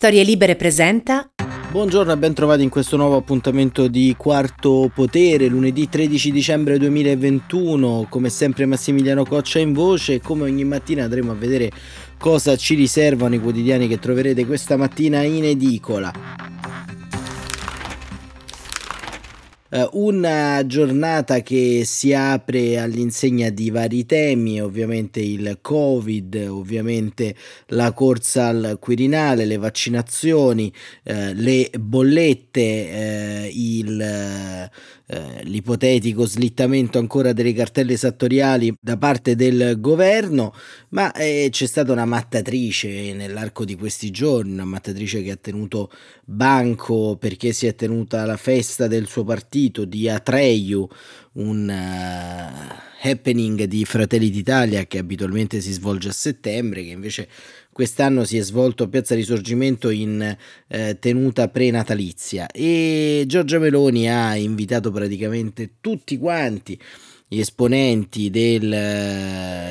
Storie Libere presenta. Buongiorno e ben trovati in questo nuovo appuntamento di Quarto Potere, lunedì 13 dicembre 2021. Come sempre Massimiliano Coccia in voce come ogni mattina andremo a vedere cosa ci riservano i quotidiani che troverete questa mattina in edicola. Una giornata che si apre all'insegna di vari temi, ovviamente il Covid, ovviamente la corsa al Quirinale, le vaccinazioni, uh, le bollette, uh, il eh, l'ipotetico slittamento ancora delle cartelle esattoriali da parte del governo, ma eh, c'è stata una mattatrice nell'arco di questi giorni, una mattatrice che ha tenuto banco perché si è tenuta la festa del suo partito di Atreyu, un uh, happening di Fratelli d'Italia che abitualmente si svolge a settembre, che invece quest'anno si è svolto a Piazza Risorgimento in eh, tenuta prenatalizia. E Giorgia Meloni ha invitato praticamente tutti quanti gli esponenti del,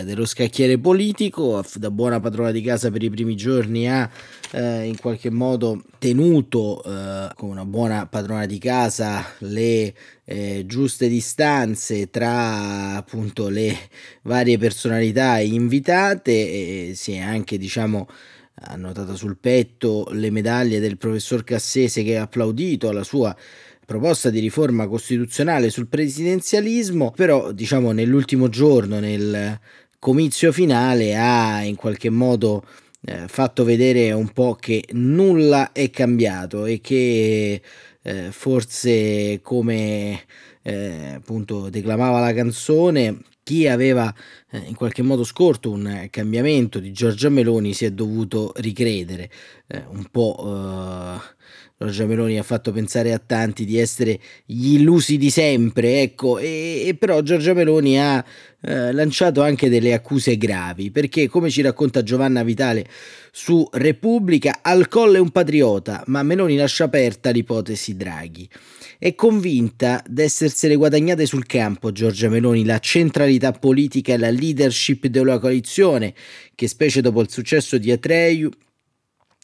dello scacchiere politico, da buona padrona di casa per i primi giorni ha eh, in qualche modo tenuto eh, come una buona padrona di casa le eh, giuste distanze tra appunto le varie personalità invitate e si è anche diciamo annotata sul petto le medaglie del professor Cassese che ha applaudito alla sua proposta di riforma costituzionale sul presidenzialismo, però diciamo nell'ultimo giorno, nel comizio finale, ha in qualche modo eh, fatto vedere un po' che nulla è cambiato e che eh, forse come eh, appunto declamava la canzone chi aveva eh, in qualche modo scorto un cambiamento di Giorgia Meloni si è dovuto ricredere eh, un po' eh, Giorgia Meloni ha fatto pensare a tanti di essere gli illusi di sempre, ecco, e, e però Giorgia Meloni ha eh, lanciato anche delle accuse gravi, perché come ci racconta Giovanna Vitale su Repubblica, al colle un patriota, ma Meloni lascia aperta l'ipotesi Draghi. È convinta d'essersene guadagnate sul campo Giorgia Meloni la centralità politica e la leadership della coalizione, che specie dopo il successo di Atreyu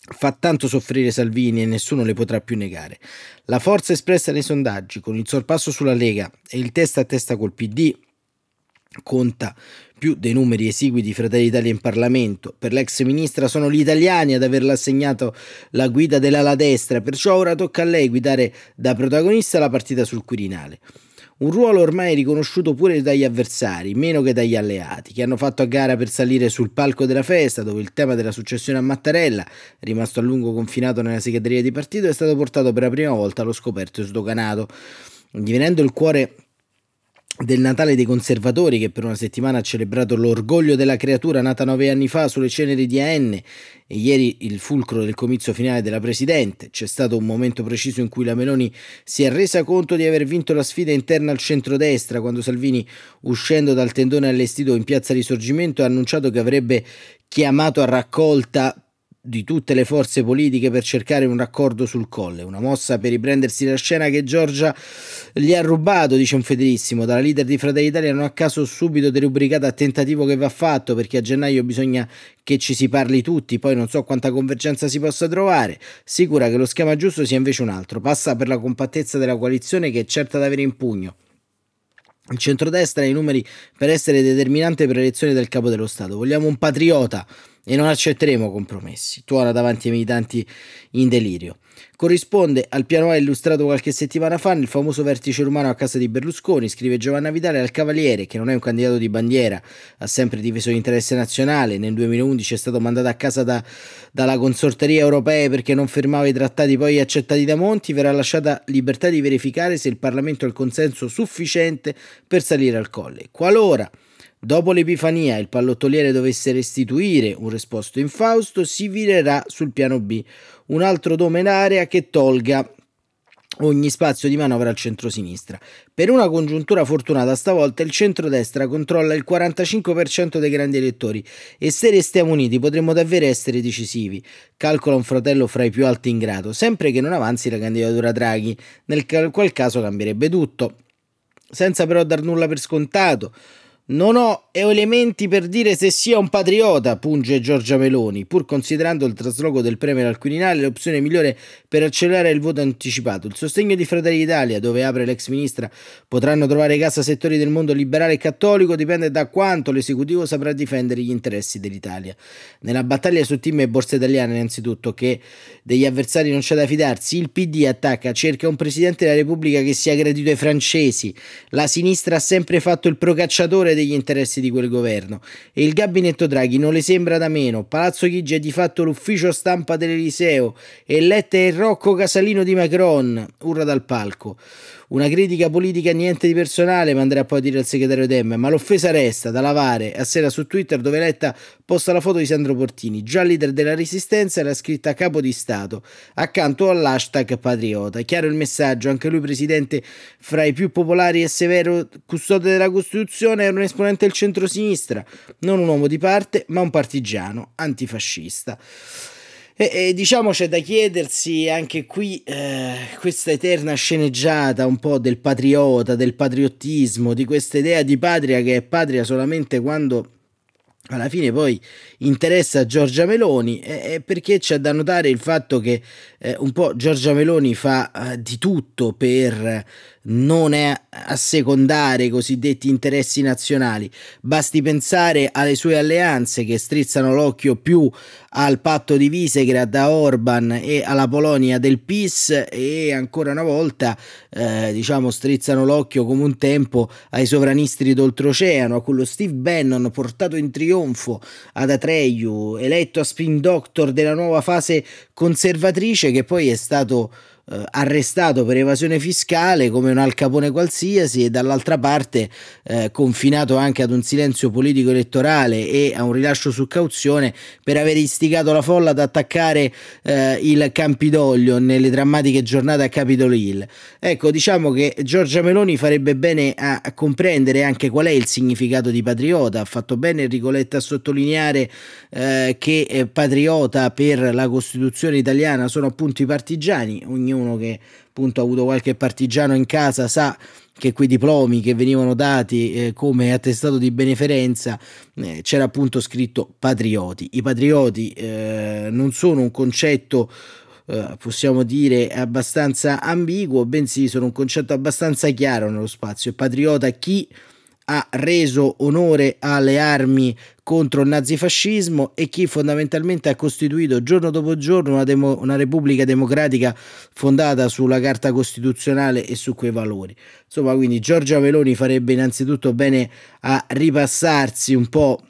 fa tanto soffrire Salvini e nessuno le potrà più negare. La forza espressa nei sondaggi, con il sorpasso sulla Lega e il testa a testa col PD, conta più dei numeri esigui di Fratelli d'Italia in Parlamento. Per l'ex ministra sono gli italiani ad averla assegnato la guida dell'ala destra, perciò ora tocca a lei guidare da protagonista la partita sul Quirinale. Un ruolo ormai riconosciuto pure dagli avversari, meno che dagli alleati, che hanno fatto a gara per salire sul palco della festa, dove il tema della successione a Mattarella, rimasto a lungo confinato nella segreteria di partito, è stato portato per la prima volta allo scoperto e sdoganato, divenendo il cuore del Natale dei conservatori che per una settimana ha celebrato l'orgoglio della creatura nata nove anni fa sulle ceneri di AN e ieri il fulcro del comizio finale della Presidente. C'è stato un momento preciso in cui la Meloni si è resa conto di aver vinto la sfida interna al centrodestra quando Salvini, uscendo dal tendone allestito in piazza Risorgimento, ha annunciato che avrebbe chiamato a raccolta di tutte le forze politiche per cercare un raccordo sul colle, una mossa per riprendersi la scena che Giorgia gli ha rubato, dice un fedelissimo, dalla leader di Fratelli Italia non a caso subito derubricata a tentativo che va fatto perché a gennaio bisogna che ci si parli tutti, poi non so quanta convergenza si possa trovare, sicura che lo schema giusto sia invece un altro, passa per la compattezza della coalizione che è certa di avere in pugno. Il centrodestra ha i numeri per essere determinante per l'elezione del capo dello Stato. Vogliamo un patriota e non accetteremo compromessi. Tuona davanti ai militanti in delirio. Corrisponde al piano A illustrato qualche settimana fa nel famoso vertice romano a casa di Berlusconi, scrive Giovanna Vitale al Cavaliere, che non è un candidato di bandiera, ha sempre difeso l'interesse nazionale, nel 2011 è stato mandato a casa da, dalla consorteria europea perché non firmava i trattati poi accettati da Monti, verrà lasciata libertà di verificare se il Parlamento ha il consenso sufficiente per salire al colle. Qualora Dopo l'Epifania il pallottoliere dovesse restituire un risposto infausto, si virerà sul piano B, un altro nome in area che tolga ogni spazio di manovra al centro-sinistra. Per una congiuntura fortunata stavolta il centro-destra controlla il 45% dei grandi elettori e se restiamo uniti potremmo davvero essere decisivi, calcola un fratello fra i più alti in grado, sempre che non avanzi la candidatura Draghi, nel qual caso cambierebbe tutto. Senza però dar nulla per scontato, Non ho elementi per dire se sia un patriota, punge Giorgia Meloni, pur considerando il trasloco del Premier al Quirinale l'opzione migliore per accelerare il voto anticipato. Il sostegno di Fratelli d'Italia, dove apre l'ex ministra, potranno trovare casa settori del mondo liberale e cattolico, dipende da quanto l'esecutivo saprà difendere gli interessi dell'Italia. Nella battaglia su team e borsa italiana, innanzitutto, che degli avversari non c'è da fidarsi, il PD attacca, cerca un presidente della Repubblica che sia gradito ai francesi. La sinistra ha sempre fatto il procacciatore degli interessi di quel governo e il gabinetto Draghi non le sembra da meno. Palazzo Chigi è di fatto l'ufficio stampa dell'Eliseo e Letta è il Rocco Casalino di Macron, urla dal palco. Una critica politica niente di personale, ma andrà poi a dire al segretario Dem, ma l'offesa resta da lavare. A sera su Twitter dove Letta posta la foto di Sandro Portini, già leader della resistenza e la scritta capo di Stato, accanto all'hashtag patriota. Chiaro il messaggio, anche lui presidente fra i più popolari e severo custode della Costituzione, era un esponente del centro-sinistra, non un uomo di parte, ma un partigiano antifascista. E, e, diciamo c'è da chiedersi anche qui eh, questa eterna sceneggiata un po' del patriota, del patriottismo, di questa idea di patria che è patria solamente quando alla fine poi interessa Giorgia Meloni eh, perché c'è da notare il fatto che eh, un po' Giorgia Meloni fa eh, di tutto per non assecondare i cosiddetti interessi nazionali. Basti pensare alle sue alleanze che strizzano l'occhio più al patto di Visegrad da Orban e alla Polonia del PIS e ancora una volta eh, diciamo strizzano l'occhio come un tempo ai sovranisti d'oltreoceano, a quello Steve Bannon portato in trionfo ad Atreyu, eletto a spin doctor della nuova fase conservatrice che poi è stato eh, arrestato per evasione fiscale come un Al Capone qualsiasi e dall'altra parte eh, confinato anche ad un silenzio politico elettorale e a un rilascio su cauzione per aver istigato la folla ad attaccare eh, il Campidoglio nelle drammatiche giornate a Capitol Hill. Ecco, diciamo che Giorgia Meloni farebbe bene a, a comprendere anche qual è il significato di patriota. Ha fatto bene Enrico Letta a sottolineare eh, che eh, patriota per la Costituzione italiana sono appunto i partigiani, ognuno ognuno che appunto ha avuto qualche partigiano in casa sa che quei diplomi che venivano dati eh, come attestato di beneferenza eh, c'era appunto scritto patrioti. I patrioti eh, non sono un concetto Uh, possiamo dire abbastanza ambiguo, bensì sono un concetto abbastanza chiaro nello spazio. Patriota chi ha reso onore alle armi contro il nazifascismo e chi fondamentalmente ha costituito giorno dopo giorno una, demo, una repubblica democratica fondata sulla Carta Costituzionale e su quei valori. Insomma, quindi Giorgia Meloni farebbe innanzitutto bene a ripassarsi un po'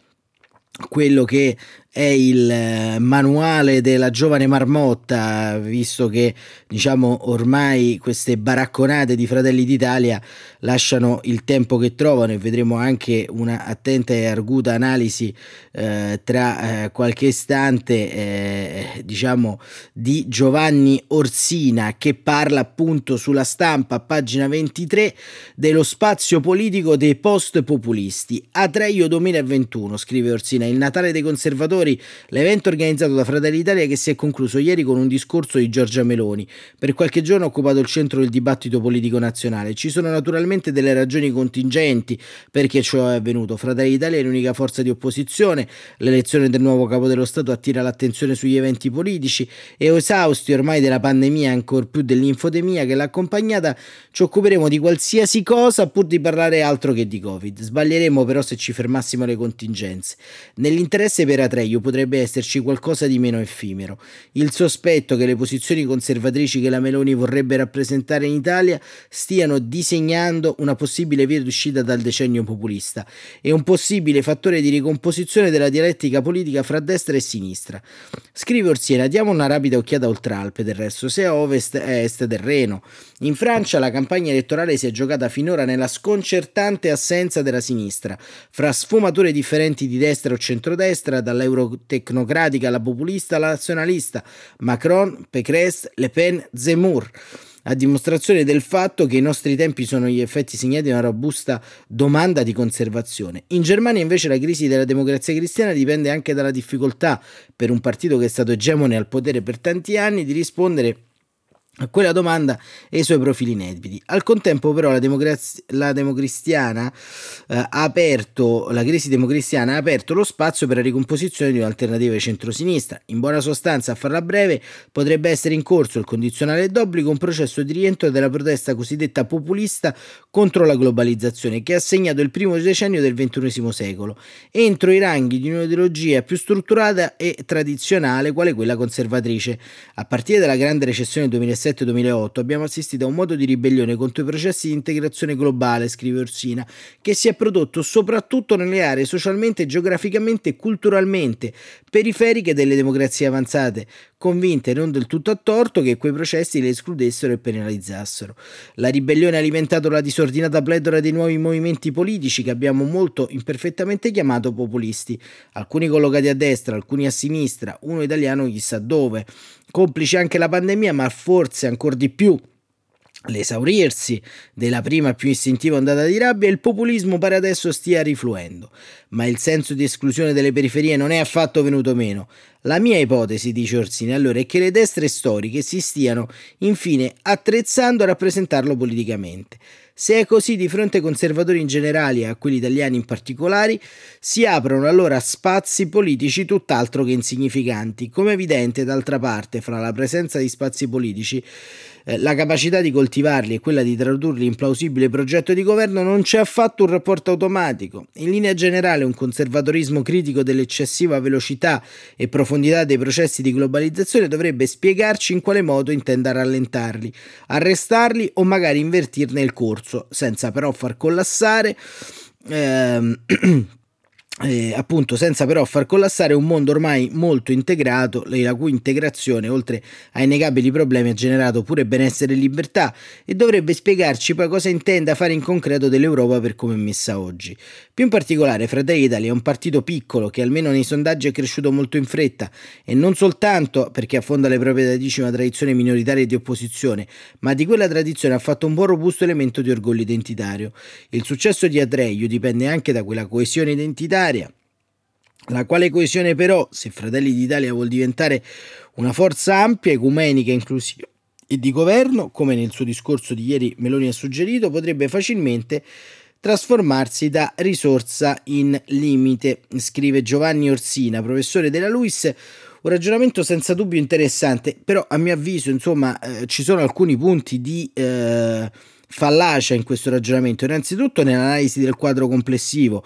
quello che è il eh, manuale della giovane marmotta, visto che diciamo ormai queste baracconate di Fratelli d'Italia lasciano il tempo che trovano e vedremo anche una attenta e arguta analisi eh, tra eh, qualche istante eh, diciamo di Giovanni Orsina che parla appunto sulla stampa pagina 23 dello spazio politico dei post populisti. Atreio 2021 scrive Orsina, il Natale dei conservatori ascoltatori l'evento organizzato da Fratelli Italia che si è concluso ieri con un discorso di Giorgia Meloni. Per qualche giorno ha occupato il centro del dibattito politico nazionale. Ci sono naturalmente delle ragioni contingenti perché ciò è avvenuto. Fratelli Italia è l'unica forza di opposizione, l'elezione del nuovo capo dello Stato attira l'attenzione sugli eventi politici e esausti ormai della pandemia, ancor più dell'infodemia che l'ha accompagnata, ci occuperemo di qualsiasi cosa pur di parlare altro che di Covid. Sbaglieremo però se ci fermassimo alle contingenze. Nell'interesse per Atreio meglio potrebbe esserci qualcosa di meno effimero. Il sospetto che le posizioni conservatrici che la Meloni vorrebbe rappresentare in Italia stiano disegnando una possibile via d'uscita dal decennio populista e un possibile fattore di ricomposizione della dialettica politica fra destra e sinistra. Scrive Orsiena, diamo una rapida occhiata oltre Alpe del resto, se a ovest è est del Reno. In Francia la campagna elettorale si è giocata finora nella sconcertante assenza della sinistra, fra sfumature differenti di destra o centrodestra, dall'euro tecnocratica alla populista alla nazionalista, Macron, Pécresse, Le Pen, Zemmour a dimostrazione del fatto che i nostri tempi sono gli effetti segnati di una robusta domanda di conservazione. In Germania invece la crisi della democrazia cristiana dipende anche dalla difficoltà per un partito che è stato egemone al potere per tanti anni di rispondere a quella domanda e i suoi profili inediti. Al contempo, però, la, democrazia, la democristiana eh, ha aperto, la crisi democristiana ha aperto lo spazio per la ricomposizione di un'alternativa di centrosinistra. In buona sostanza, a farla breve, potrebbe essere in corso il condizionale d'obbligo, un processo di rientro della protesta cosiddetta populista contro la globalizzazione, che ha segnato il primo decennio del XXI secolo, entro i ranghi di un'ideologia più strutturata e tradizionale, quale quella conservatrice. A partire dalla grande recessione 2007, 2007-2008 abbiamo assistito a un modo di ribellione contro i processi di integrazione globale, scrive Orsina, che si è prodotto soprattutto nelle aree socialmente, geograficamente e culturalmente periferiche delle democrazie avanzate, convinte non del tutto a torto che quei processi le escludessero e penalizzassero. La ribellione ha alimentato la disordinata pletora dei nuovi movimenti politici che abbiamo molto imperfettamente chiamato populisti, alcuni collocati a destra, alcuni a sinistra, uno italiano chissà dove, complice anche la pandemia, ma forse ancora di più l'esaurirsi della prima più istintiva ondata di rabbia, il populismo pare adesso stia rifluendo, ma il senso di esclusione delle periferie non è affatto venuto meno. La mia ipotesi, dice Orsini, allora è che le destre storiche si stiano infine attrezzando a rappresentarlo politicamente. Se è così di fronte ai conservatori in generale e a quelli italiani in particolare, si aprono allora spazi politici tutt'altro che insignificanti. Come evidente, d'altra parte, fra la presenza di spazi politici eh, la capacità di coltivarli e quella di tradurli in plausibile progetto di governo non c'è affatto un rapporto automatico. In linea generale un conservatorismo critico dell'eccessiva velocità e profondità dei processi di globalizzazione dovrebbe spiegarci in quale modo intenda rallentarli, arrestarli o magari invertirne il corso, senza però far collassare ehm, Eh, appunto senza però far collassare un mondo ormai molto integrato, la cui integrazione oltre a innegabili problemi ha generato pure benessere e libertà e dovrebbe spiegarci poi cosa intenda fare in concreto dell'Europa per come è messa oggi. Più in particolare Fratelli d'Italia è un partito piccolo che almeno nei sondaggi è cresciuto molto in fretta e non soltanto perché affonda le proprie radici una tradizione minoritaria di opposizione, ma di quella tradizione ha fatto un buon robusto elemento di orgoglio identitario. Il successo di Atreio dipende anche da quella coesione identitaria comunitaria, la quale coesione però, se Fratelli d'Italia vuol diventare una forza ampia, ecumenica, inclusiva e di governo, come nel suo discorso di ieri Meloni ha suggerito, potrebbe facilmente trasformarsi da risorsa in limite, scrive Giovanni Orsina, professore della LUIS, un ragionamento senza dubbio interessante, però a mio avviso, insomma, eh, ci sono alcuni punti di eh, fallacia in questo ragionamento, innanzitutto nell'analisi del quadro complessivo.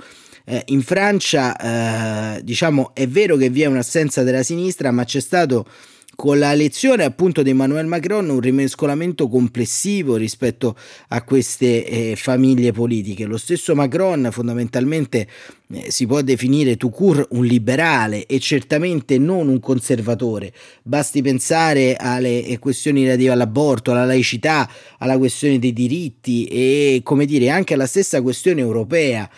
Eh, in Francia, eh, diciamo, è vero che vi è un'assenza della sinistra, ma c'è stato con la lezione appunto di Emmanuel Macron un rimescolamento complessivo rispetto a queste eh, famiglie politiche. Lo stesso Macron fondamentalmente eh, si può definire tout court un liberale e certamente non un conservatore. Basti pensare alle eh, questioni relative all'aborto, alla laicità, alla questione dei diritti e come dire anche alla stessa questione europea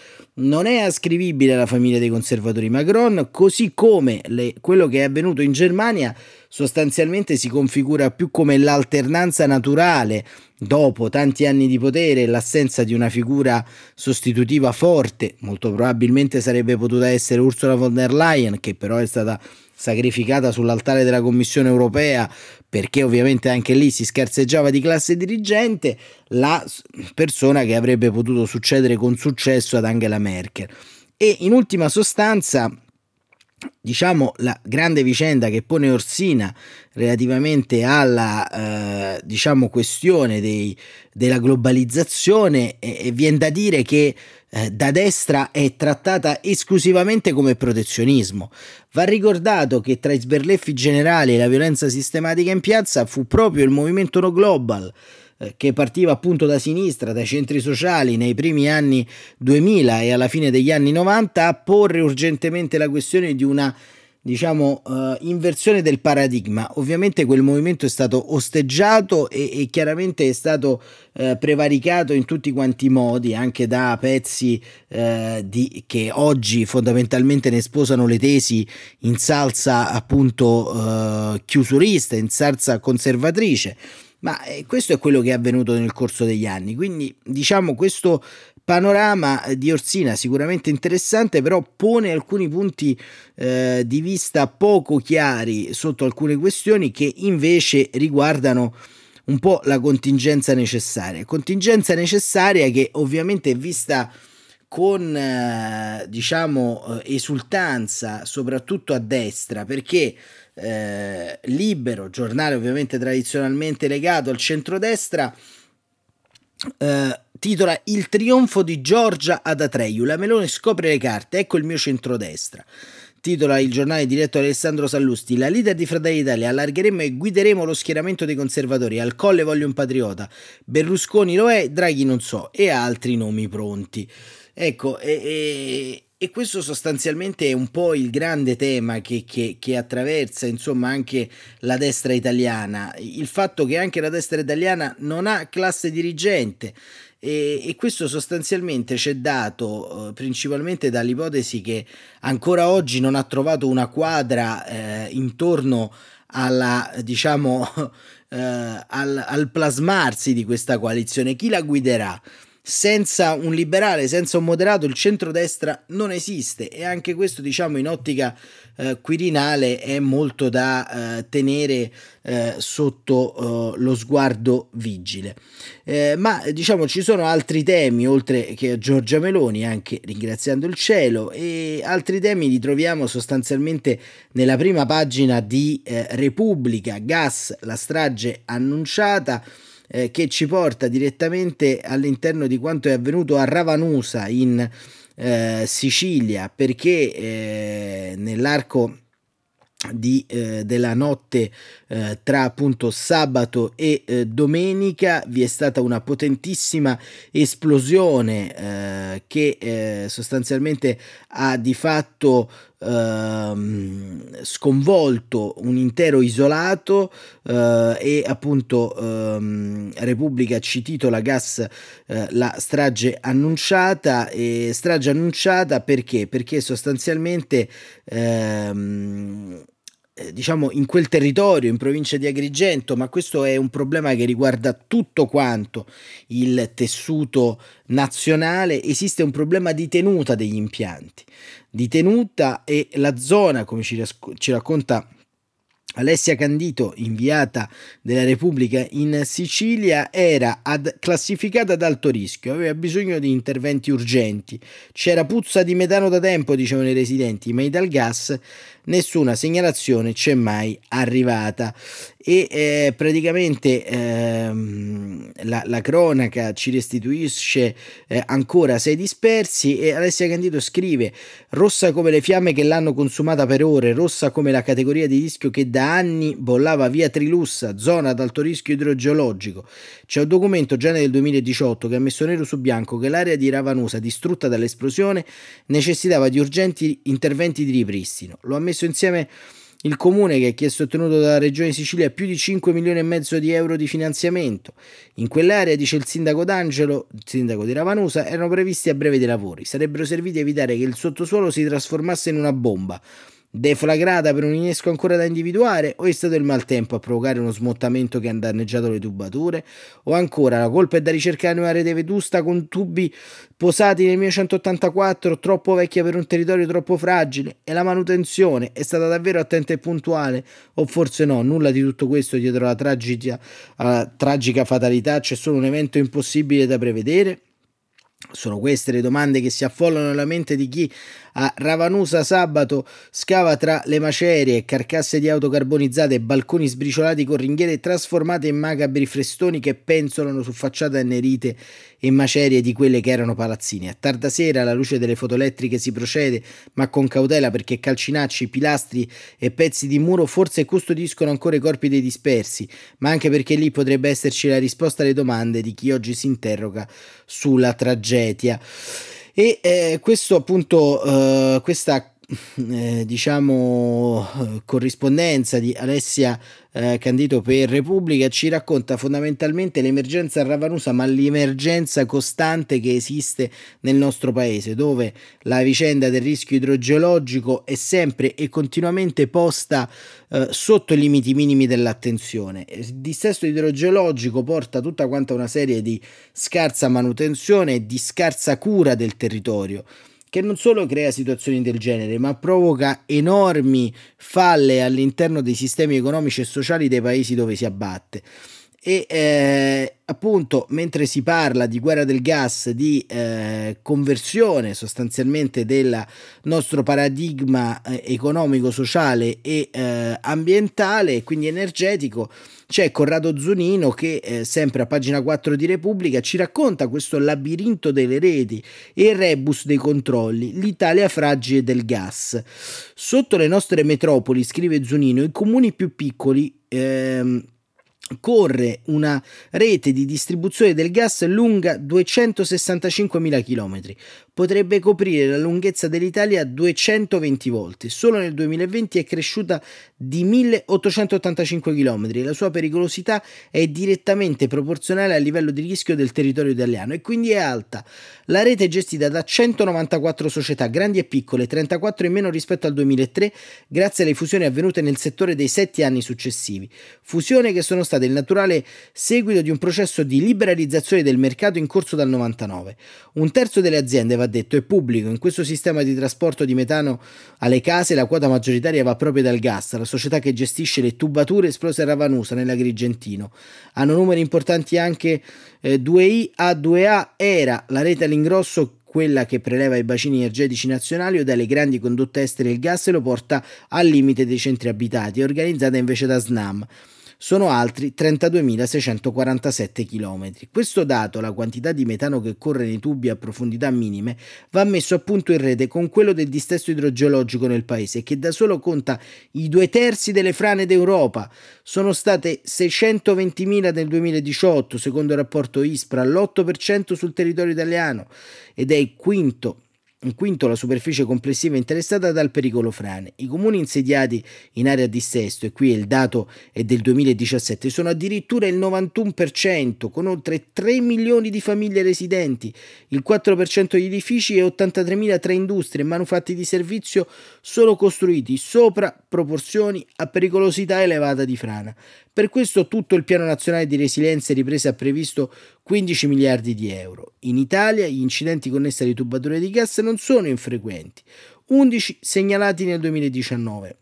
non è ascrivibile alla famiglia dei conservatori Macron, così come le, quello che è avvenuto in Germania sostanzialmente si configura più come l'alternanza naturale dopo tanti anni di potere e l'assenza di una figura sostitutiva forte, molto probabilmente sarebbe potuta essere Ursula von der Leyen, che però è stata sacrificata sull'altare della Commissione europea perché ovviamente anche lì si scherzeggiava di classe dirigente, la persona che avrebbe potuto succedere con successo ad Angela Merkel. E in ultima sostanza diciamo la grande vicenda che pone Orsina relativamente alla eh, diciamo questione dei, della globalizzazione e, e viene da dire che eh, da destra è trattata esclusivamente come protezionismo. Va ricordato che tra i sberleffi generali e la violenza sistematica in piazza fu proprio il movimento No Global che partiva appunto da sinistra, dai centri sociali nei primi anni 2000 e alla fine degli anni 90 a porre urgentemente la questione di una diciamo uh, inversione del paradigma. Ovviamente quel movimento è stato osteggiato e, e chiaramente è stato uh, prevaricato in tutti quanti i modi anche da pezzi uh, di, che oggi fondamentalmente ne sposano le tesi in salsa appunto chiusurista in salsa conservatrice ma eh, questo è quello che è avvenuto nel corso degli anni, quindi diciamo questo panorama di Orsina sicuramente interessante, però pone alcuni punti eh, di vista poco chiari sotto alcune questioni che invece riguardano un po' la contingenza necessaria. Contingenza necessaria che ovviamente è vista con eh, diciamo eh, esultanza soprattutto a destra perché eh, Libero, giornale ovviamente tradizionalmente legato al centrodestra, eh, titola Il trionfo di Giorgia ad Atreyu. La Melone scopre le carte, ecco il mio centrodestra. Titola il giornale diretto da Alessandro Sallusti. La leader di Fratelli d'Italia allargheremo e guideremo lo schieramento dei conservatori. Al colle voglio un patriota. Berlusconi lo è, Draghi non so, e altri nomi pronti. Ecco, e, e, questo sostanzialmente è un po' il grande tema che, che, che, attraversa insomma anche la destra italiana, il fatto che anche la destra italiana non ha classe dirigente. E, e questo sostanzialmente ci è dato eh, principalmente dall'ipotesi che ancora oggi non ha trovato una quadra eh, intorno alla diciamo eh, al, al plasmarsi di questa coalizione, chi la guiderà? Senza un liberale, senza un moderato, il centrodestra non esiste. E anche questo diciamo in ottica eh, quirinale è molto da eh, tenere eh, sotto eh, lo sguardo vigile. Eh, ma diciamo ci sono altri temi oltre che a Giorgia Meloni, anche ringraziando il cielo, e altri temi li troviamo sostanzialmente nella prima pagina di eh, Repubblica, gas, la strage annunciata eh, che ci porta direttamente all'interno di quanto è avvenuto a Ravanusa in eh, Sicilia, perché eh, nell'arco di, eh, della notte eh, tra appunto sabato e eh, domenica vi è stata una potentissima esplosione eh, che eh, sostanzialmente ha di fatto ehm, sconvolto un intero isolato eh, e appunto ehm, Repubblica ci titola gas la strage annunciata e strage annunciata perché? Perché sostanzialmente ehm, eh, diciamo in quel territorio, in provincia di Agrigento, ma questo è un problema che riguarda tutto quanto il tessuto nazionale, esiste un problema di tenuta degli impianti, di tenuta e la zona, come ci, ci racconta Alessia Candito, inviata della Repubblica in Sicilia, era ad, classificata ad alto rischio, aveva bisogno di interventi urgenti. C'era puzza di metano da tempo, dicevano i residenti, ma dal gas nessuna segnalazione c'è mai arrivata e eh, praticamente ehm, la, la, cronaca ci restituisce eh, ancora sei dispersi e Alessia Candido scrive rossa come le fiamme che l'hanno consumata per ore, rossa come la categoria di rischio che da anni bollava via Trilussa, zona ad alto rischio idrogeologico. C'è un documento già nel 2018 che ha messo nero su bianco che l'area di Ravanusa distrutta dall'esplosione necessitava di urgenti interventi di ripristino. Lo ha messo insieme il comune che ha chiesto ottenuto dalla regione Sicilia più di 5 milioni e mezzo di euro di finanziamento. In quell'area, dice il sindaco D'Angelo, il sindaco di Ravanusa, erano previsti a breve dei lavori. Sarebbero serviti a evitare che il sottosuolo si trasformasse in una bomba deflagrata per un innesco ancora da individuare? O è stato il maltempo a provocare uno smottamento che ha danneggiato le tubature? O ancora la colpa è da ricercare una rete vetusta con tubi posati nel 1984 troppo vecchia per un territorio troppo fragile? E la manutenzione è stata davvero attenta e puntuale? O forse no, nulla di tutto questo dietro la tragica, la tragica fatalità. C'è solo un evento impossibile da prevedere? Sono queste le domande che si affollano nella mente di chi a Ravanusa sabato scava tra le macerie, carcasse di auto carbonizzate, balconi sbriciolati con ringhiere trasformate in macabri frestoni che penzolano su facciate annerite e macerie di quelle che erano palazzine. A tarda sera, alla luce delle fotoelettriche, si procede, ma con cautela perché calcinacci, pilastri e pezzi di muro forse custodiscono ancora i corpi dei dispersi, ma anche perché lì potrebbe esserci la risposta alle domande di chi oggi si interroga sulla tragedia. E eh, questo appunto, eh, questa eh, diciamo corrispondenza di Alessia eh, Candito per Repubblica ci racconta fondamentalmente l'emergenza Ravanusa, ma l'emergenza costante che esiste nel nostro paese, dove la vicenda del rischio idrogeologico è sempre e continuamente posta eh, sotto i limiti minimi dell'attenzione. Il dissesto idrogeologico porta tutta quanta una serie di scarsa manutenzione e di scarsa cura del territorio che non solo crea situazioni del genere, ma provoca enormi falle all'interno dei sistemi economici e sociali dei paesi dove si abbatte. E eh, appunto mentre si parla di guerra del gas, di eh, conversione sostanzialmente del nostro paradigma eh, economico, sociale e eh, ambientale, quindi energetico, c'è Corrado Zunino che eh, sempre a pagina 4 di Repubblica ci racconta questo labirinto delle reti e il rebus dei controlli, l'Italia fragile del gas. Sotto le nostre metropoli, scrive Zunino, i comuni più piccoli ehm, corre una rete di distribuzione del gas lunga 265.000 km, potrebbe coprire la lunghezza dell'Italia 220 volte. Solo nel 2020 è cresciuta di 1885 km. La sua pericolosità è direttamente proporzionale al livello di rischio del territorio italiano e quindi è alta. La rete è gestita da 194 società, grandi e piccole, 34 in meno rispetto al 2003, grazie alle fusioni avvenute nel settore dei sette anni successivi. Fusioni che sono state il naturale seguito di un processo di liberalizzazione del mercato in corso dal 99. Un terzo delle aziende va detto, è pubblico. In questo sistema di trasporto di metano alle case la quota maggioritaria va proprio dal gas, la società che gestisce le tubature esplose a Ravanusa nell'Agrigentino. Hanno numeri importanti anche eh, 2I A2A era la rete all'ingrosso quella che preleva i bacini energetici nazionali o dalle grandi condotte estere il gas e lo porta al limite dei centri abitati, organizzata invece da SNAM sono altri 32.647 km. Questo dato, la quantità di metano che corre nei tubi a profondità minime, va messo a punto in rete con quello del distesto idrogeologico nel paese, che da solo conta i due terzi delle frane d'Europa. Sono state 620.000 nel 2018, secondo il rapporto ISPRA, l'8% sul territorio italiano, ed è il quinto un quinto la superficie complessiva interessata dal pericolo frane. I comuni insediati in area di dissesto, e qui il dato è del 2017, sono addirittura il 91%, con oltre 3 milioni di famiglie residenti, il 4% degli edifici e 83.000 tra industrie e manufatti di servizio sono costruiti sopra proporzioni a pericolosità elevata di frana. Per questo tutto il Piano Nazionale di Resilienza e Ripresa ha previsto 15 miliardi di euro. In Italia gli incidenti connessi alle tubature di gas non sono infrequenti, 11 segnalati nel 2019.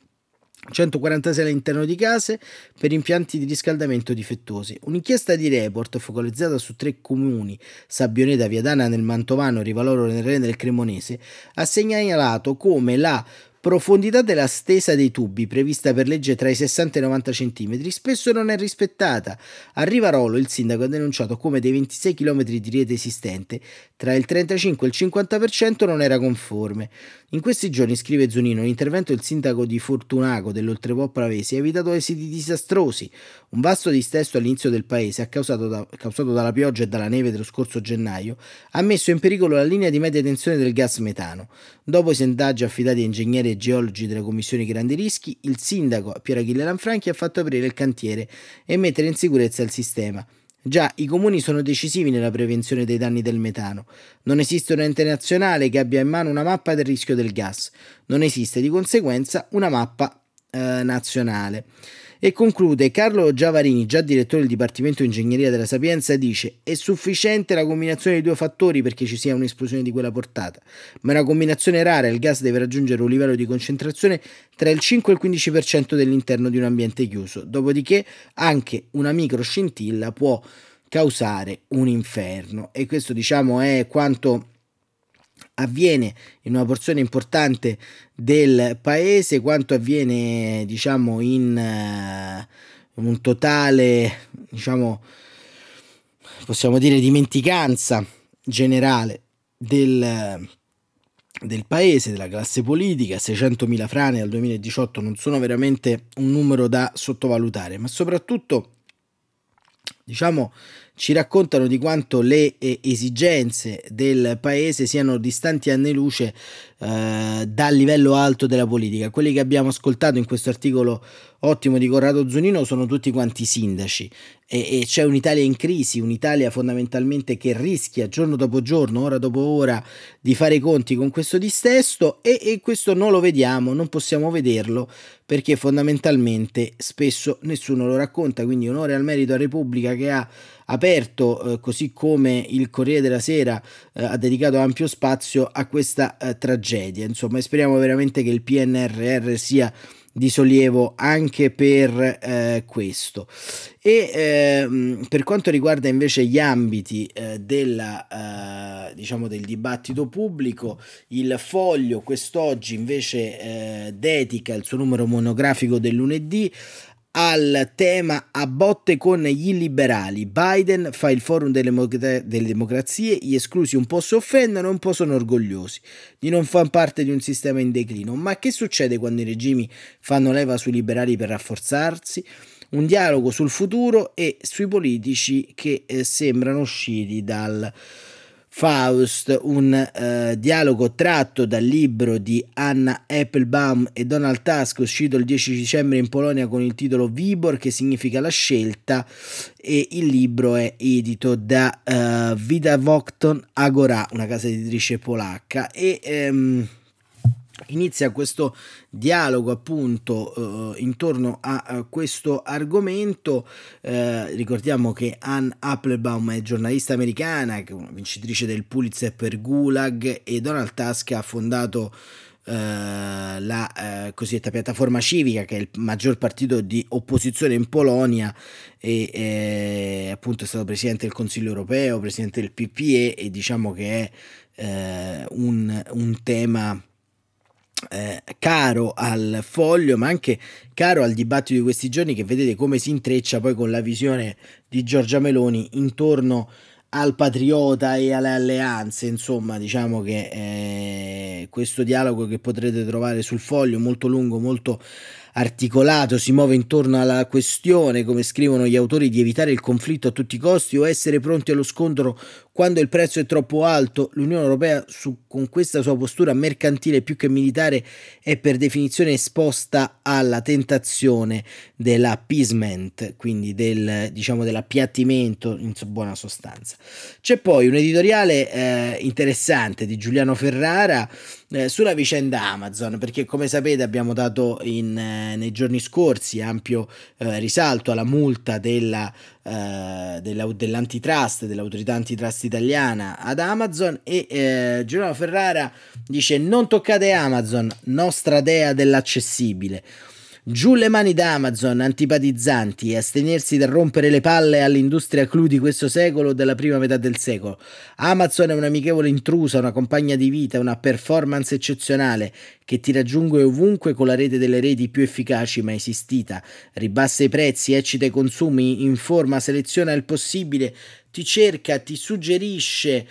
146 all'interno di case per impianti di riscaldamento difettosi. Un'inchiesta di report focalizzata su tre comuni, Sabbioneta, Viadana nel Mantovano e Rivaloro nel Rene del Cremonese, ha segnalato come la Profondità della stesa dei tubi, prevista per legge tra i 60 e i 90 cm, spesso non è rispettata. A Rivarolo il sindaco ha denunciato come dei 26 km di rete esistente, tra il 35 e il 50% non era conforme. In questi giorni, scrive Zunino, l'intervento del sindaco di Fortunaco dell'Oltrepò Pravesi ha evitato esiti disastrosi. Un vasto distesto all'inizio del paese, causato, da, causato dalla pioggia e dalla neve dello scorso gennaio, ha messo in pericolo la linea di media tensione del gas metano. Dopo i sondaggi affidati a ingegneri e geologi della commissione grandi rischi, il sindaco Piero Achille Lanfranchi ha fatto aprire il cantiere e mettere in sicurezza il sistema. Già, i comuni sono decisivi nella prevenzione dei danni del metano. Non esiste un ente nazionale che abbia in mano una mappa del rischio del gas. Non esiste di conseguenza una mappa eh, nazionale. E conclude Carlo Giavarini, già direttore del Dipartimento Ingegneria della Sapienza, dice è sufficiente la combinazione di due fattori perché ci sia un'esplosione di quella portata, ma è una combinazione rara, il gas deve raggiungere un livello di concentrazione tra il 5 e il 15% dell'interno di un ambiente chiuso, dopodiché anche una micro scintilla può causare un inferno. E questo diciamo è quanto avviene in una porzione importante del paese, quanto avviene diciamo in uh, un totale diciamo possiamo dire dimenticanza generale del, del paese, della classe politica, 600.000 frane al 2018 non sono veramente un numero da sottovalutare, ma soprattutto diciamo ci raccontano di quanto le eh, esigenze del paese siano distanti anni luce eh, dal livello alto della politica. Quelli che abbiamo ascoltato in questo articolo ottimo di Corrado Zunino sono tutti quanti sindaci e, e c'è un'Italia in crisi, un'Italia fondamentalmente che rischia giorno dopo giorno, ora dopo ora di fare i conti con questo distesto e, e questo non lo vediamo, non possiamo vederlo perché fondamentalmente spesso nessuno lo racconta, quindi onore al merito a Repubblica che ha aperto, eh, così come il Corriere della Sera eh, ha dedicato ampio spazio a questa eh, tragedia. Insomma, speriamo veramente che il PNRR sia di sollievo anche per eh, questo. E eh, per quanto riguarda invece gli ambiti eh, della, eh, diciamo del dibattito pubblico, il foglio quest'oggi invece eh, dedica il suo numero monografico del lunedì al tema a botte con gli illiberali. Biden fa il forum delle, delle, democrazie, gli esclusi un po' si offendono un po' sono orgogliosi di non far parte di un sistema in declino. Ma che succede quando i regimi fanno leva sui liberali per rafforzarsi? Un dialogo sul futuro e sui politici che eh, sembrano usciti dal Faust, un eh, dialogo tratto dal libro di Anna Applebaum e Donald Tusk uscito il 10 dicembre in Polonia con il titolo Vibor che significa la scelta e il libro è edito da uh, Vida Vokton Agora, una casa editrice polacca. E um, inizia questo dialogo appunto eh, intorno a, a, questo argomento. Eh, ricordiamo che Anne Applebaum è giornalista americana vincitrice del Pulitzer per Gulag e Donald Tusk ha fondato eh, la eh, cosiddetta piattaforma civica che è il maggior partito di opposizione in Polonia e eh, appunto è stato presidente del Consiglio europeo presidente del PPE e diciamo che è eh, un, un tema eh, caro al foglio, ma anche caro al dibattito di questi giorni che vedete come si intreccia poi con la visione di Giorgia Meloni intorno al patriota e alle alleanze, insomma, diciamo che eh, questo dialogo che potrete trovare sul foglio molto lungo, molto articolato si muove intorno alla questione, come scrivono gli autori, di evitare il conflitto a tutti i costi o essere pronti allo scontro quando il prezzo è troppo alto, l'Unione Europea su, con questa sua postura mercantile più che militare è per definizione esposta alla tentazione dell'appeasement, quindi del, diciamo, dell'appiattimento in buona sostanza. C'è poi un editoriale eh, interessante di Giuliano Ferrara eh, sulla vicenda Amazon, perché come sapete abbiamo dato in, eh, nei giorni scorsi ampio eh, risalto alla multa della eh, della, dell'antitrust, dell'autorità antitrust italiana ad Amazon e eh, Giovanni Ferrara dice non toccate Amazon, nostra dea dell'accessibile. Giù le mani da Amazon, antipatizzanti, e astenersi dal rompere le palle all'industria clou di questo secolo o della prima metà del secolo. Amazon è un'amichevole intrusa, una compagna di vita, una performance eccezionale che ti raggiunge ovunque con la rete delle reti più efficaci mai esistita. Ribassa i prezzi, eccita i consumi, informa, seleziona il possibile, ti cerca, ti suggerisce,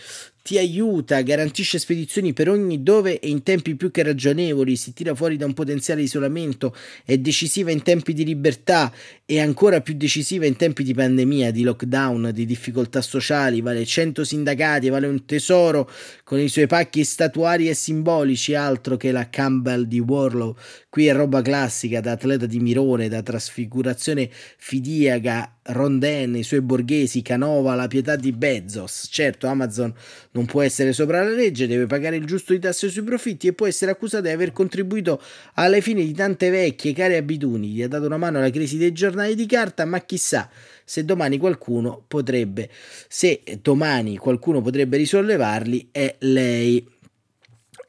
ti aiuta, garantisce spedizioni per ogni dove e in tempi più che ragionevoli, si tira fuori da un potenziale isolamento, è decisiva in tempi di libertà e ancora più decisiva in tempi di pandemia, di lockdown, di difficoltà sociali, vale 100 sindacati, vale un tesoro con i suoi pacchi statuari e simbolici, altro che la Campbell di Warlow. Qui è roba classica da atleta di Mirone, da trasfigurazione fidiaca Rondin, i suoi borghesi, Canova, la pietà di Bezos. Certo, Amazon non può essere sopra la legge, deve pagare il giusto di tasse sui profitti e può essere accusata di aver contribuito alle fine di tante vecchie care abitudini. Gli ha dato una mano alla crisi dei giornali di carta, ma chissà se domani qualcuno potrebbe, se domani qualcuno potrebbe risollevarli, è lei.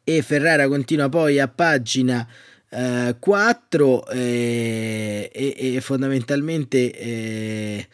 E Ferrara continua poi a pagina 4 eh, e, e, fondamentalmente eh,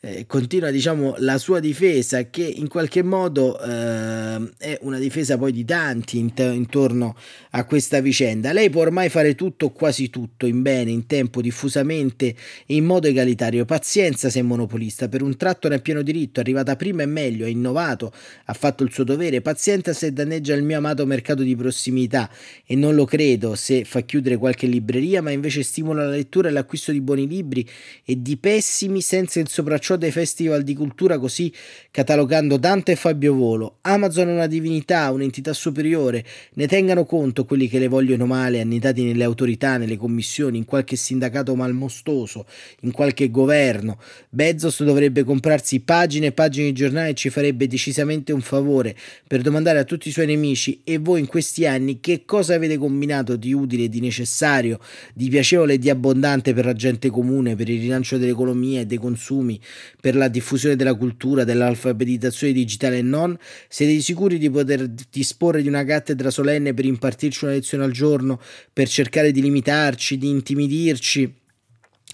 eh, continua diciamo la sua difesa che in qualche modo eh, è una difesa poi di tanti int- intorno a questa vicenda. Lei può ormai fare tutto quasi tutto in bene in tempo diffusamente in modo egalitario. Pazienza se è monopolista. Per un tratto ne è pieno diritto è arrivata prima e meglio ha innovato ha fatto il suo dovere. Pazienza se danneggia il mio amato mercato di prossimità. E non lo credo se fa chiudere qualche libreria ma invece stimola la lettura e l'acquisto di buoni libri e di pessimi senza il sopracciglio ciò dei festival di cultura così catalogando Dante e Fabio Volo. Amazon è una divinità, un'entità superiore, ne tengano conto quelli che le vogliono male, annidati nelle autorità, nelle commissioni, in qualche sindacato malmostoso, in qualche governo. Bezos dovrebbe comprarsi pagine e pagine di giornale e ci farebbe decisamente un favore per domandare a tutti i suoi nemici e voi in questi anni che cosa avete combinato di utile, di necessario, di piacevole e di abbondante per la gente comune, per il rilancio dell'economia e dei consumi, per la diffusione della cultura, dell'alfabetizzazione digitale e non? Siete sicuri di poter disporre di una cattedra solenne per impartirci una lezione al giorno, per cercare di limitarci, di intimidirci?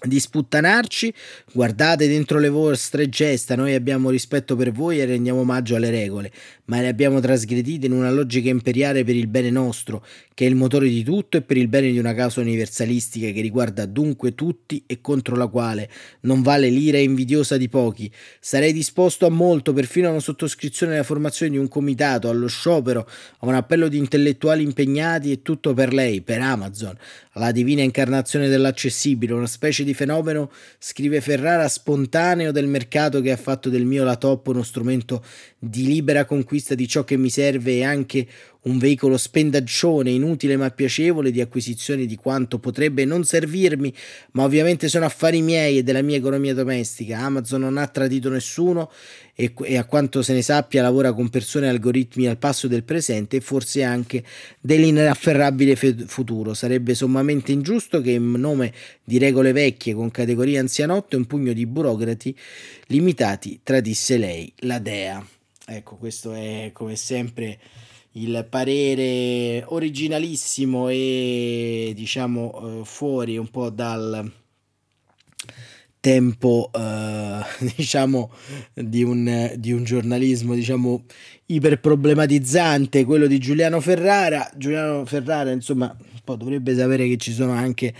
di sputtanarci, guardate dentro le vostre gesta, noi abbiamo rispetto per voi e rendiamo omaggio alle regole, ma le abbiamo trasgredite in una logica imperiale per il bene nostro, che è il motore di tutto e per il bene di una causa universalistica che riguarda dunque tutti e contro la quale non vale l'ira invidiosa di pochi. Sarei disposto a molto, perfino a una sottoscrizione alla formazione di un comitato, allo sciopero, a un appello di intellettuali impegnati e tutto per lei, per Amazon, la divina incarnazione dell'accessibile, una specie di fenomeno, scrive Ferrara, spontaneo del mercato che ha fatto del mio laptop uno strumento di libera conquista di ciò che mi serve e anche un veicolo spendaccione inutile ma piacevole di acquisizione di quanto potrebbe non servirmi, ma ovviamente sono affari miei e della mia economia domestica. Amazon non ha tradito nessuno e, e a quanto se ne sappia lavora con persone e algoritmi al passo del presente e forse anche dell'inafferrabile futuro. Sarebbe sommamente ingiusto che in nome di regole vecchie con categorie anzianotte un pugno di burocrati limitati tradisse lei, la dea. Ecco, questo è come sempre il parere originalissimo e diciamo eh, fuori un po' dal tempo eh, diciamo di un, di un giornalismo diciamo iperproblematizzante quello di Giuliano Ferrara. Giuliano Ferrara insomma un po' dovrebbe sapere che ci sono anche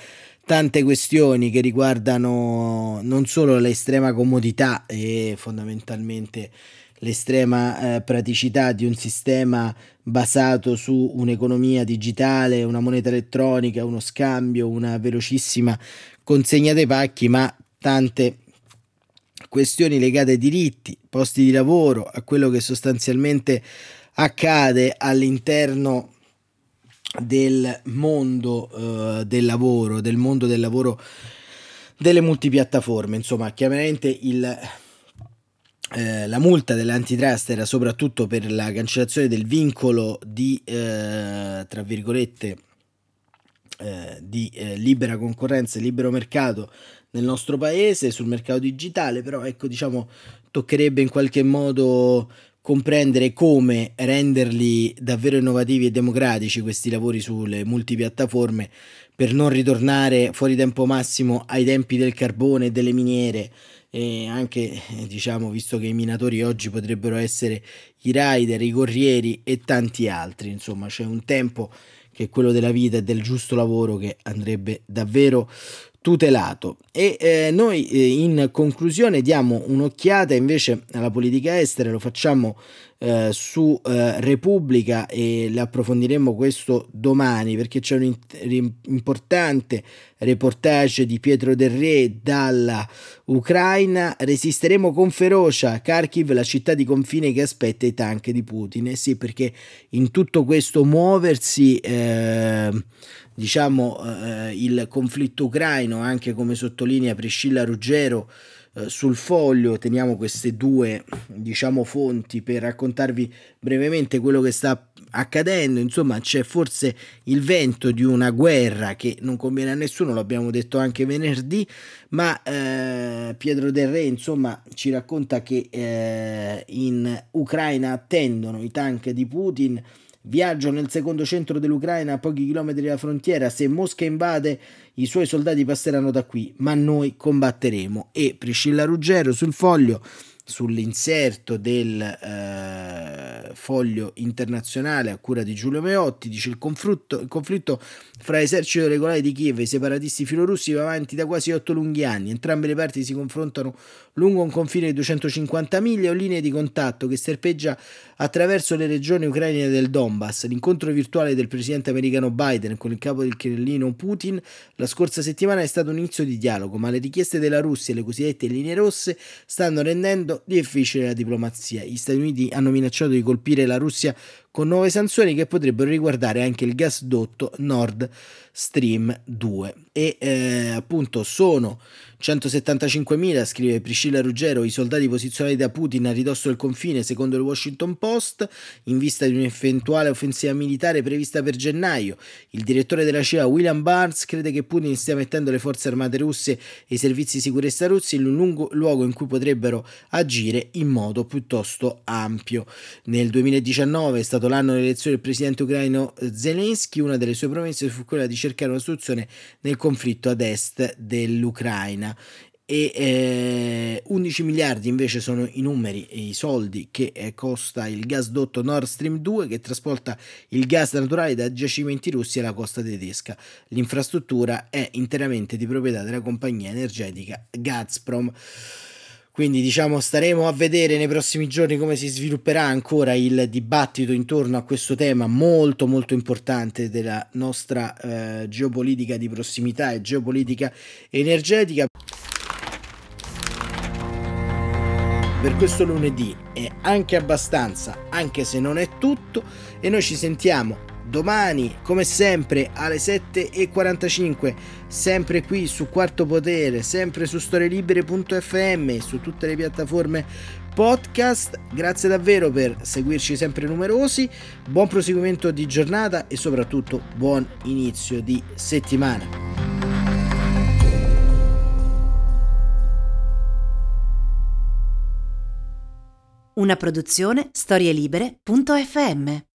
tante questioni che riguardano non solo l'estrema comodità e fondamentalmente l'estrema eh, praticità di un sistema basato su un'economia digitale, una moneta elettronica, uno scambio, una velocissima consegna dei pacchi, ma tante questioni legate ai diritti, posti di lavoro, a quello che sostanzialmente accade all'interno del mondo uh, del lavoro, del mondo del lavoro delle multipiattaforme. Insomma, chiaramente il eh, la multa dell'antitrust era soprattutto per la cancellazione del vincolo di, eh, tra virgolette, eh, di eh, libera concorrenza e libero mercato nel nostro paese sul mercato digitale, però ecco diciamo toccherebbe in qualche modo comprendere come renderli davvero innovativi e democratici questi lavori sulle multipiattaforme per non ritornare fuori tempo massimo ai tempi del carbone e delle miniere e anche diciamo visto che i minatori oggi potrebbero essere i rider, i corrieri e tanti altri, insomma c'è un tempo che è quello della vita e del giusto lavoro che andrebbe davvero tutelato. E eh, noi eh, in conclusione diamo un'occhiata invece alla politica estera, lo facciamo eh, su eh, Repubblica e le approfondiremo questo domani perché c'è un importante reportage di Pietro Del Re dalla Ucraina. Resisteremo con ferocia Kharkiv, la città di confine che aspetta i tank di Putin. Eh sì, perché in tutto questo muoversi eh, diciamo, eh, il conflitto ucraino, anche come sottolinea Priscilla Ruggero eh, sul foglio, teniamo queste due diciamo, fonti per raccontarvi brevemente quello che sta accadendo, insomma c'è forse il vento di una guerra che non conviene a nessuno, l'abbiamo detto anche venerdì, ma eh, Pietro Del Re insomma ci racconta che eh, in Ucraina attendono i tank di Putin, Viaggio nel secondo centro dell'Ucraina a pochi chilometri dalla frontiera. Se Mosca invade, i suoi soldati passeranno da qui, ma noi combatteremo. E Priscilla Ruggero sul foglio sull'inserto del eh, foglio internazionale a cura di Giulio Meotti, dice il conflitto, il conflitto fra l'esercito regolare di Kiev e i separatisti filorussi va avanti da quasi otto lunghi anni. Entrambe le parti si confrontano lungo un confine di 250 miglia o linee di contatto che serpeggia attraverso le regioni ucraine del Donbass. L'incontro virtuale del presidente americano Biden con il capo del Cremlino Putin la scorsa settimana è stato un inizio di dialogo, ma le richieste della Russia e le cosiddette linee rosse stanno rendendo difficile la diplomazia. Gli Stati Uniti hanno minacciato di colpire la Russia con nuove sanzioni che potrebbero riguardare anche il gasdotto Nord Stream 2 e eh, appunto sono 175.000, scrive Priscilla Ruggero, i soldati posizionati da Putin a ridosso del confine, secondo il Washington Post, in vista di un'eventuale offensiva militare prevista per gennaio. Il direttore della CIA, William Barnes, crede che Putin stia mettendo le forze armate russe e i servizi di sicurezza russi in un lungo luogo in cui potrebbero agire in modo piuttosto ampio. Nel 2019 è stato l'anno delle elezioni del presidente ucraino Zelensky, una delle sue promesse fu quella di cercare una soluzione nel conflitto ad est dell'Ucraina e eh, 11 miliardi invece sono i numeri e i soldi che eh, costa il gasdotto Nord Stream 2 che trasporta il gas naturale da giacimenti russi alla costa tedesca. L'infrastruttura è interamente di proprietà della compagnia energetica Gazprom. Quindi diciamo staremo a vedere nei prossimi giorni come si svilupperà ancora il dibattito intorno a questo tema molto molto importante della nostra eh, geopolitica di prossimità e geopolitica energetica. Per questo lunedì è anche abbastanza, anche se non è tutto, e noi ci sentiamo domani come sempre alle 7.45 sempre qui su Quarto Potere sempre su storielibere.fm su tutte le piattaforme podcast. Grazie davvero per seguirci sempre numerosi. Buon proseguimento di giornata e soprattutto buon inizio di settimana. Una produzione storielibere.fm